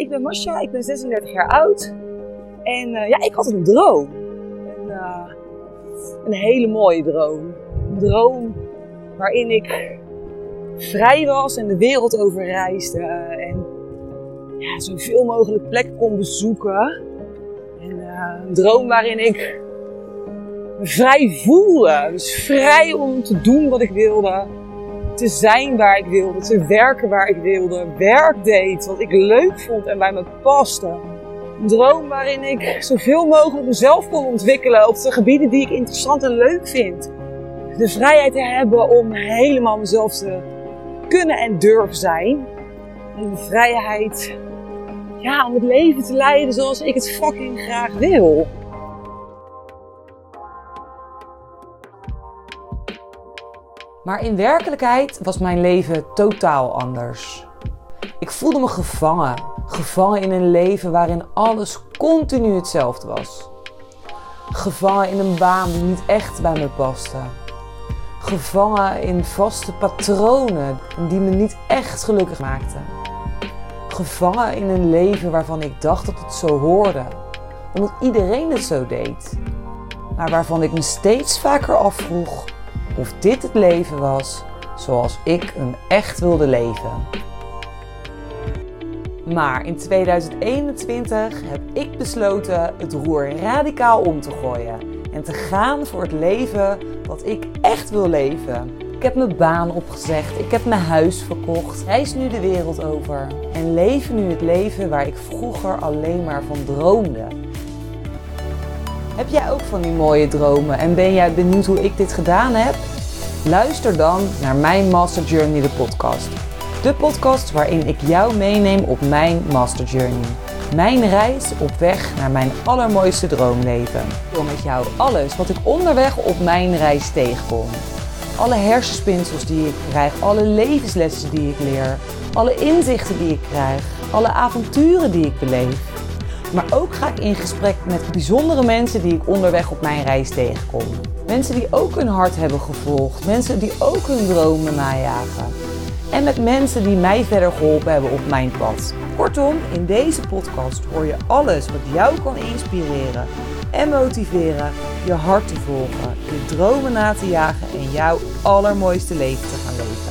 Ik ben Masha, ik ben 36 jaar oud. En uh, ja, ik had een droom. Een, uh, een hele mooie droom. Een droom waarin ik vrij was en de wereld over reisde. En ja, zoveel mogelijk plekken kon bezoeken. En uh, een droom waarin ik me vrij voelde. Dus vrij om te doen wat ik wilde te zijn waar ik wilde, te werken waar ik wilde, werk deed wat ik leuk vond en bij me paste. Een droom waarin ik zoveel mogelijk mezelf kon ontwikkelen op de gebieden die ik interessant en leuk vind. De vrijheid te hebben om helemaal mezelf te kunnen en durven zijn. En de vrijheid ja, om het leven te leiden zoals ik het fucking graag wil. Maar in werkelijkheid was mijn leven totaal anders. Ik voelde me gevangen. Gevangen in een leven waarin alles continu hetzelfde was. Gevangen in een baan die niet echt bij me paste. Gevangen in vaste patronen die me niet echt gelukkig maakten. Gevangen in een leven waarvan ik dacht dat het zo hoorde, omdat iedereen het zo deed. Maar waarvan ik me steeds vaker afvroeg of dit het leven was zoals ik hem echt wilde leven. Maar in 2021 heb ik besloten het roer radicaal om te gooien en te gaan voor het leven wat ik echt wil leven. Ik heb mijn baan opgezegd, ik heb mijn huis verkocht, reis nu de wereld over en leef nu het leven waar ik vroeger alleen maar van droomde. Heb jij ook van die mooie dromen en ben jij benieuwd hoe ik dit gedaan heb? Luister dan naar mijn Master Journey, de podcast. De podcast waarin ik jou meeneem op mijn Master Journey. Mijn reis op weg naar mijn allermooiste droomleven. Door met jou alles wat ik onderweg op mijn reis tegenkom. Alle hersenspinsels die ik krijg, alle levenslessen die ik leer, alle inzichten die ik krijg, alle avonturen die ik beleef. Maar ook ga ik in gesprek met bijzondere mensen die ik onderweg op mijn reis tegenkom. Mensen die ook hun hart hebben gevolgd. Mensen die ook hun dromen najagen. En met mensen die mij verder geholpen hebben op mijn pad. Kortom, in deze podcast hoor je alles wat jou kan inspireren en motiveren je hart te volgen, je dromen na te jagen en jouw allermooiste leven te gaan leven.